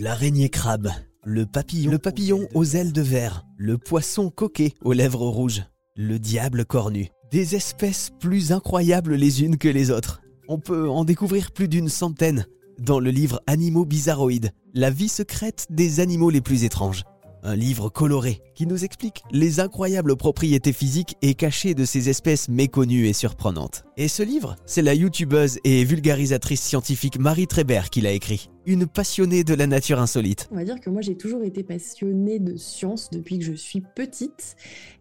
L'araignée crabe, le papillon, le papillon aux ailes de verre, le poisson coquet aux lèvres rouges, le diable cornu. Des espèces plus incroyables les unes que les autres. On peut en découvrir plus d'une centaine dans le livre Animaux bizarroïdes, la vie secrète des animaux les plus étranges. Un livre coloré qui nous explique les incroyables propriétés physiques et cachées de ces espèces méconnues et surprenantes. Et ce livre, c'est la youtubeuse et vulgarisatrice scientifique Marie Trébert qui l'a écrit. Une passionnée de la nature insolite. On va dire que moi j'ai toujours été passionnée de sciences depuis que je suis petite.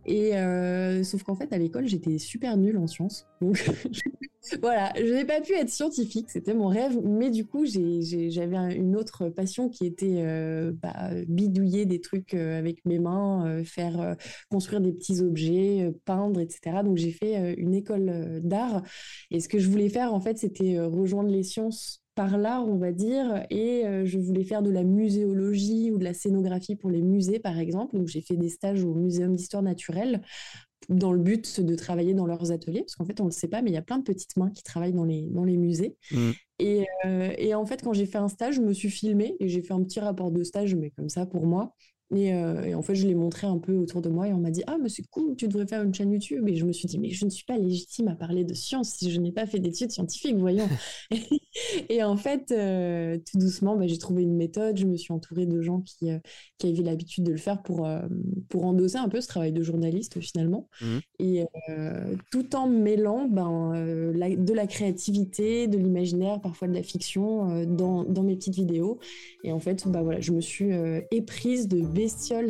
Et euh, sauf qu'en fait à l'école j'étais super nulle en sciences. Donc voilà, je n'ai pas pu être scientifique, c'était mon rêve. Mais du coup j'avais une autre passion qui était euh, bah, bidouiller des trucs euh, avec mes mains, faire construire des petits objets, peindre, etc. Donc j'ai fait une école d'art. Et ce que je voulais faire en fait c'était rejoindre les sciences par l'art, on va dire, et euh, je voulais faire de la muséologie ou de la scénographie pour les musées, par exemple. Donc, j'ai fait des stages au Muséum d'histoire naturelle dans le but de travailler dans leurs ateliers, parce qu'en fait, on ne le sait pas, mais il y a plein de petites mains qui travaillent dans les, dans les musées. Mmh. Et, euh, et, en fait, quand j'ai fait un stage, je me suis filmée et j'ai fait un petit rapport de stage, mais comme ça pour moi. Euh, et, en fait, je l'ai montré un peu autour de moi et on m'a dit Ah, mais c'est cool, tu devrais faire une chaîne YouTube. Et je me suis dit Mais je ne suis pas légitime à parler de science si je n'ai pas fait d'études scientifiques, voyons. et en fait, euh, tout doucement, bah, j'ai trouvé une méthode. Je me suis entourée de gens qui, euh, qui avaient l'habitude de le faire pour, pour endosser un peu ce travail de journaliste finalement. Mmh. Et tout en mêlant ben, de la créativité, de l'imaginaire, parfois de la fiction dans, dans, mes petites vidéos. Et en fait, bah, voilà, je me suis éprise de bestioles.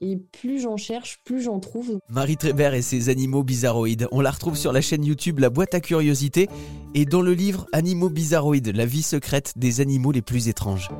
Et plus j'en cherche, plus j'en trouve. Marie Trébert et ses animaux bizarroïdes. On la retrouve sur la chaîne YouTube La boîte à curiosité et dans le livre Animaux bizarroïdes, la vie secrète des animaux les plus étranges.